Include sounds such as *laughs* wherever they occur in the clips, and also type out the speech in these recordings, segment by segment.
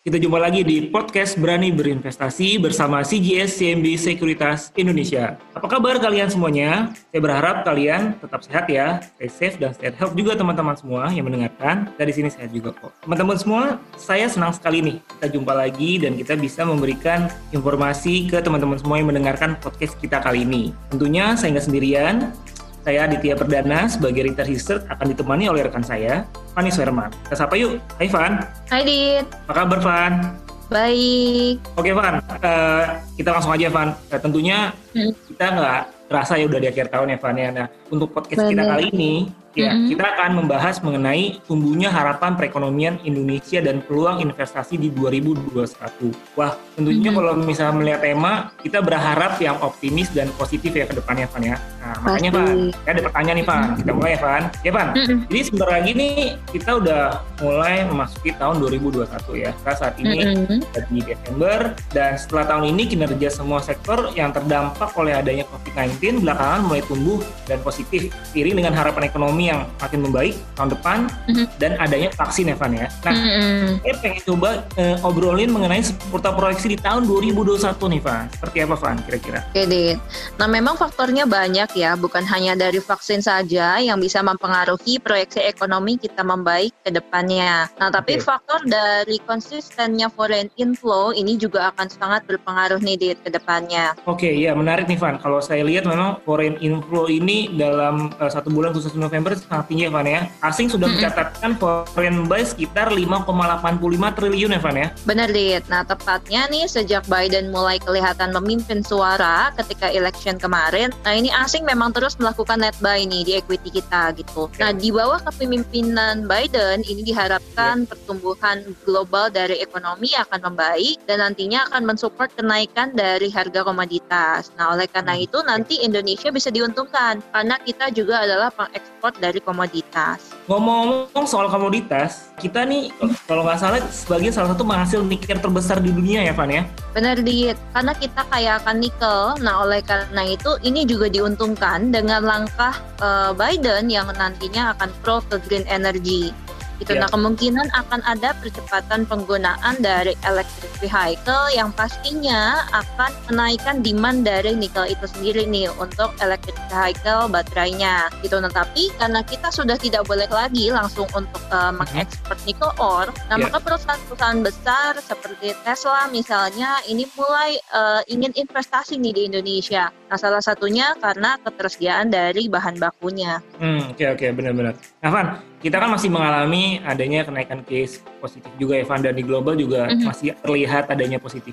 kita jumpa lagi di podcast Berani Berinvestasi bersama CGS CMB Sekuritas Indonesia. Apa kabar kalian semuanya? Saya berharap kalian tetap sehat ya, stay safe dan stay health juga teman-teman semua yang mendengarkan. Dari sini sehat juga kok. Teman-teman semua, saya senang sekali nih kita jumpa lagi dan kita bisa memberikan informasi ke teman-teman semua yang mendengarkan podcast kita kali ini. Tentunya saya nggak sendirian, saya Aditya Perdana sebagai Research akan ditemani oleh rekan saya, Fani Swerman. Kita sapa yuk. Hai Van. Hai Dit. Apa kabar Van? Baik. Oke Van, uh, kita langsung aja Van. Uh, tentunya hmm. kita nggak terasa ya udah di akhir tahun ya Van ya. Nah untuk podcast Bener. kita kali ini Ya, mm-hmm. kita akan membahas mengenai tumbuhnya harapan perekonomian Indonesia dan peluang investasi di 2021. Wah, tentunya mm-hmm. kalau misalnya melihat tema, kita berharap yang optimis dan positif ya ke depannya, ya. Nah, makanya Van, ya ada pertanyaan nih. Mm-hmm. Kita mulai ya Van. Ya Van, mm-hmm. jadi sebentar lagi nih kita udah mulai memasuki tahun 2021 ya. Kita saat ini mm-hmm. di Desember dan setelah tahun ini kinerja semua sektor yang terdampak oleh adanya COVID-19 belakangan mulai tumbuh dan positif seiring dengan harapan ekonomi yang makin membaik tahun depan mm-hmm. dan adanya vaksin ya Van ya. Nah, mm-hmm. saya pengen coba uh, obrolin mengenai seputar proyeksi di tahun 2021 nih Van. Seperti apa Van kira-kira? Oke deh. Nah memang faktornya banyak ya, bukan hanya dari vaksin saja yang bisa mempengaruhi proyeksi ekonomi kita membaik ke depannya. Nah tapi okay. faktor dari konsistennya foreign inflow ini juga akan sangat berpengaruh nih di ke depannya. Oke, okay, ya menarik nih Van. Kalau saya lihat memang foreign inflow ini dalam uh, satu bulan khusus November sangat tinggi ya Van ya. Asing sudah mm -hmm. mencatatkan foreign buy sekitar 5,85 triliun ya Van ya. Benar Dit. Nah tepatnya nih sejak Biden mulai kelihatan memimpin suara ketika election kemarin, nah ini asing memang terus melakukan net buy nih di equity kita gitu. Okay. Nah di bawah kepemimpinan Biden ini diharapkan yeah. pertumbuhan global dari ekonomi akan membaik dan nantinya akan mensupport kenaikan dari harga komoditas. Nah oleh karena hmm. itu nanti Indonesia bisa diuntungkan karena kita juga adalah pengekspor dari komoditas. Ngomong-ngomong soal komoditas, kita nih kalau nggak salah sebagai salah satu penghasil nikel terbesar di dunia ya, Van ya? Benar, Dit. Karena kita kaya akan nikel. Nah, oleh karena itu ini juga diuntungkan dengan langkah uh, Biden yang nantinya akan pro ke green energy gitu. Yeah. Nah kemungkinan akan ada percepatan penggunaan dari electric vehicle yang pastinya akan menaikkan demand dari nikel itu sendiri nih untuk electric vehicle baterainya gitu. Nah tapi karena kita sudah tidak boleh lagi langsung untuk uh, mengekspor nikel ore, nah yeah. maka perusahaan-perusahaan besar seperti Tesla misalnya ini mulai uh, ingin investasi nih di Indonesia. Nah salah satunya karena ketersediaan dari bahan bakunya. Hmm oke okay, oke okay, benar-benar. Nah Van, kita kan masih mengalami adanya kenaikan case positif juga Evan dan di global juga mm -hmm. masih terlihat adanya positif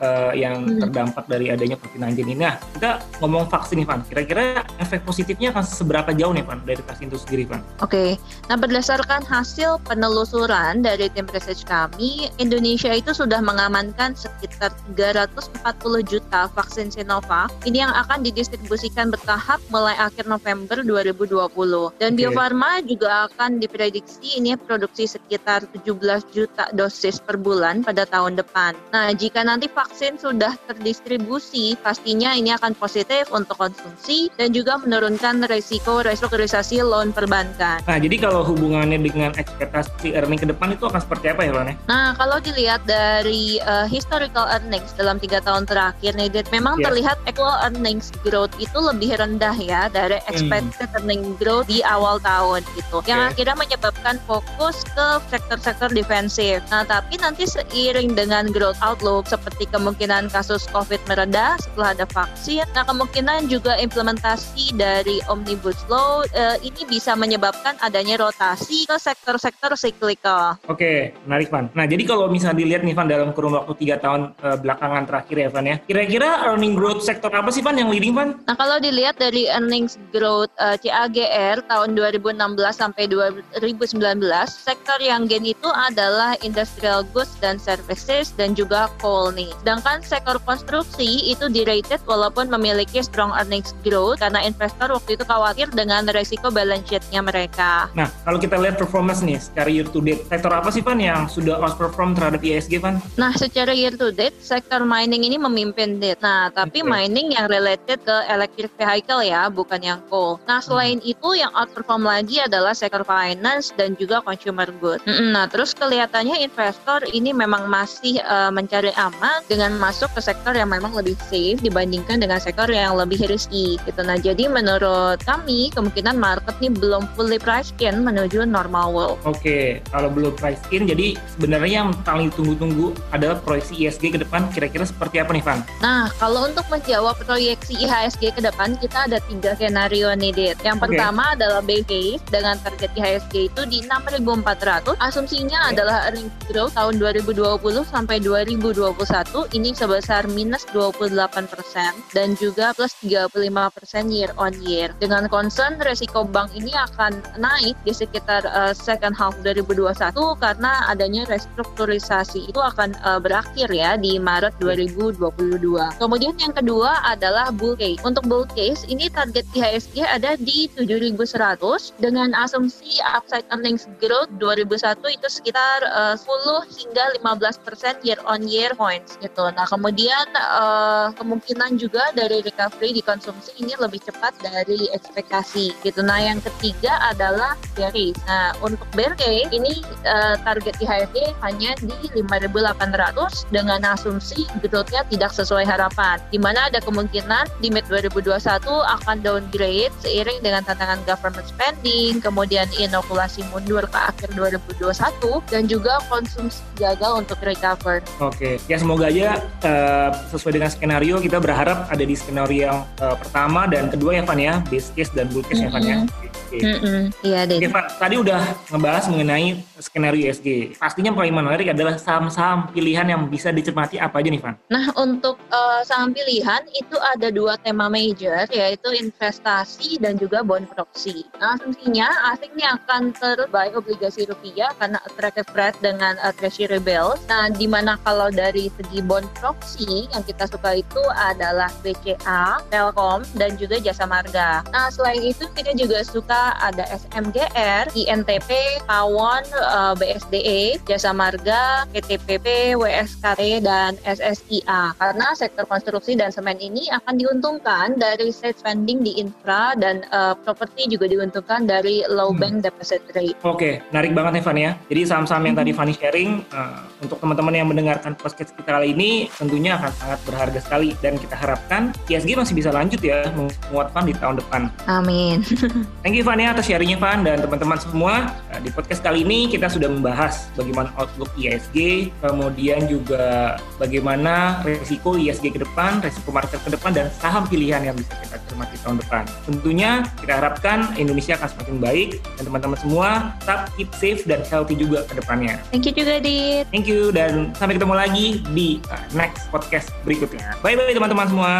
uh, yang mm -hmm. terdampak dari adanya COVID-19 ini. Nah, kita ngomong vaksin Evan, kira-kira efek positifnya akan seberapa jauh nih Evan dari vaksin itu sendiri Evan? Oke, okay. nah berdasarkan hasil penelusuran dari tim research kami, Indonesia itu sudah mengamankan sekitar 340 juta vaksin Sinovac ini yang akan didistribusikan bertahap mulai akhir November 2020. Dan okay. Bio Farma juga akan akan diprediksi ini produksi sekitar 17 juta dosis per bulan pada tahun depan. Nah, jika nanti vaksin sudah terdistribusi, pastinya ini akan positif untuk konsumsi dan juga menurunkan resiko restrukturisasi loan perbankan. Nah, jadi kalau hubungannya dengan ekspektasi earning ke depan itu akan seperti apa ya, Lone? Nah, kalau dilihat dari uh, historical earnings dalam tiga tahun terakhir nih, memang yeah. terlihat actual earnings growth itu lebih rendah ya dari hmm. expected hmm. earning growth di awal tahun gitu. Okay. Akhirnya menyebabkan fokus ke sektor-sektor defensif. Nah, tapi nanti seiring dengan growth outlook seperti kemungkinan kasus COVID meredah setelah ada vaksin, nah kemungkinan juga implementasi dari Omnibus Law eh, ini bisa menyebabkan adanya rotasi ke sektor-sektor cyclical. Oke, menarik Van. Nah, jadi kalau misalnya dilihat nih Van dalam kurun waktu tiga tahun eh, belakangan terakhir ya Van ya, kira-kira earning growth sektor apa sih Van yang leading Van? Nah, kalau dilihat dari earnings growth eh, CAGR tahun 2016 sampai 2020 2019, sektor yang gain itu adalah industrial goods dan services dan juga coal nih. Sedangkan sektor konstruksi itu dirated walaupun memiliki strong earnings growth karena investor waktu itu khawatir dengan resiko balance sheet-nya mereka. Nah, kalau kita lihat performance nih secara year to date, sektor apa sih Van yang sudah outperform terhadap ISG Van? Nah, secara year to date, sektor mining ini memimpin date. Nah, tapi okay. mining yang related ke electric vehicle ya, bukan yang coal. Nah, selain hmm. itu yang outperform lagi adalah sektor finance dan juga consumer good. Nah, terus kelihatannya investor ini memang masih uh, mencari aman dengan masuk ke sektor yang memang lebih safe dibandingkan dengan sektor yang lebih risky gitu. Nah, jadi menurut kami kemungkinan market ini belum fully price in menuju normal world. Oke, okay. kalau belum price in jadi sebenarnya yang paling tunggu-tunggu adalah proyeksi ISG ke depan kira-kira seperti apa nih Van? Nah, kalau untuk menjawab proyeksi IHSG ke depan kita ada tiga skenario nih, Dit. Yang okay. pertama adalah BG dengan target IHSG itu di 6.400. Asumsinya okay. adalah earnings growth tahun 2020 sampai 2021 ini sebesar minus 28% dan juga plus 35% year on year. Dengan concern resiko bank ini akan naik di sekitar uh, second half 2021 karena adanya restrukturisasi itu akan uh, berakhir ya di Maret 2022. Kemudian yang kedua adalah bull case. Untuk bull case ini target IHSG ada di 7.100 dengan asumsi upside earnings growth 2001 itu sekitar uh, 10 hingga 15% year on year points gitu. Nah, kemudian uh, kemungkinan juga dari recovery di konsumsi ini lebih cepat dari ekspektasi gitu. Nah, yang ketiga adalah bear. Nah, untuk bear ini uh, target IHSG hanya di 5.800 dengan asumsi growth-nya tidak sesuai harapan. Di mana ada kemungkinan di mid 2021 akan downgrade seiring dengan tantangan government spending, kemudian inokulasi mundur ke akhir 2021 dan juga konsumsi gagal untuk recover. Oke, ya semoga aja uh, sesuai dengan skenario kita berharap ada di skenario yang uh, pertama dan kedua ya Van ya, base case dan bull case mm -hmm. ya Van ya. Oke. Mm -hmm. Oke, Van, tadi udah ngebahas mengenai skenario ESG. Pastinya paling menarik adalah saham-saham pilihan yang bisa dicermati apa aja nih Van? Nah, untuk uh, saham pilihan itu ada dua tema major yaitu investasi dan juga bond proxy. Nah, asumsinya asing akan terbaik obligasi rupiah karena attractive rate dengan uh, treasury bills. Nah, di mana kalau dari segi bond proxy yang kita suka itu adalah BCA, Telkom, dan juga Jasa Marga. Nah, selain itu kita juga suka ada SMGR, INTP, Tawon, uh, BSDE, Jasa Marga, PTPP, WSKT, dan SSIA. Karena sektor konstruksi dan semen ini akan diuntungkan dari state spending di infra dan uh, properti juga diuntungkan dari low hmm. Rate. Oke, okay, menarik banget nih Fanny ya. Jadi saham-saham yang tadi hmm. Fanny sharing uh, untuk teman-teman yang mendengarkan podcast kita kali ini tentunya akan sangat berharga sekali dan kita harapkan ISG masih bisa lanjut ya menguatkan di tahun depan. Amin. *laughs* Thank you Fanny atas sharingnya Fan dan teman-teman semua. Uh, di podcast kali ini kita sudah membahas bagaimana outlook ISG, kemudian juga bagaimana resiko ISG ke depan, resiko market ke depan dan saham pilihan yang bisa kita cermati tahun depan. Tentunya kita harapkan Indonesia akan semakin baik dan teman-teman semua tetap keep safe dan healthy juga ke depannya. Thank you juga, Dit. Thank you, dan sampai ketemu lagi di uh, next podcast berikutnya. Bye-bye teman-teman semua.